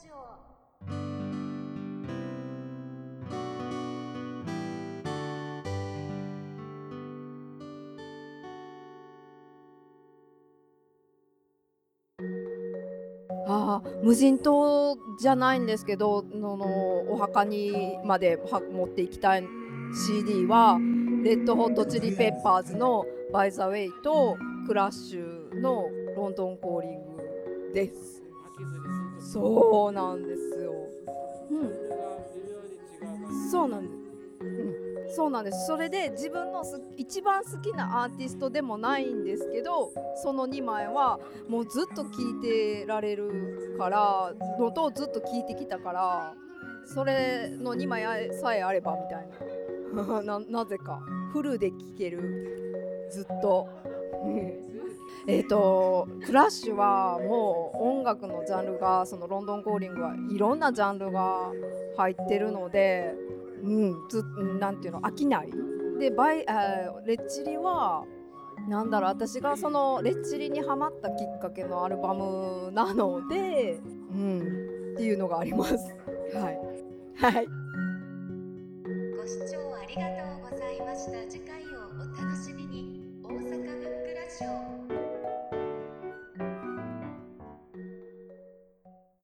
ジオ。ああ無人島じゃないんですけどののお墓にまで持っていきたい。CD はレッドホットチリペッパーズの「By the Way」とクラッシュの「London Calling」です。そうなんですよ、うん、そうなんです、うん、そうなんです。それで自分のす一番好きなアーティストでもないんですけどその2枚はもうずっと聴いてられるからのとずっと聴いてきたからそれの2枚さえあればみたいな。ななぜか。フルで聴ける。ずっと。えーとクラッシュはもう音楽のジャンルがそのロンドンコーリングはいろんなジャンルが入ってるので、うん、ずなんていうの飽きない。でバイ、えーレッチリはなんだろう私がそのレッチリにハマったきっかけのアルバムなので、うん、っていうのがあります。はい、はい。ご視聴ありがとうございました。次回をお楽しみに。大阪ブックラジオ。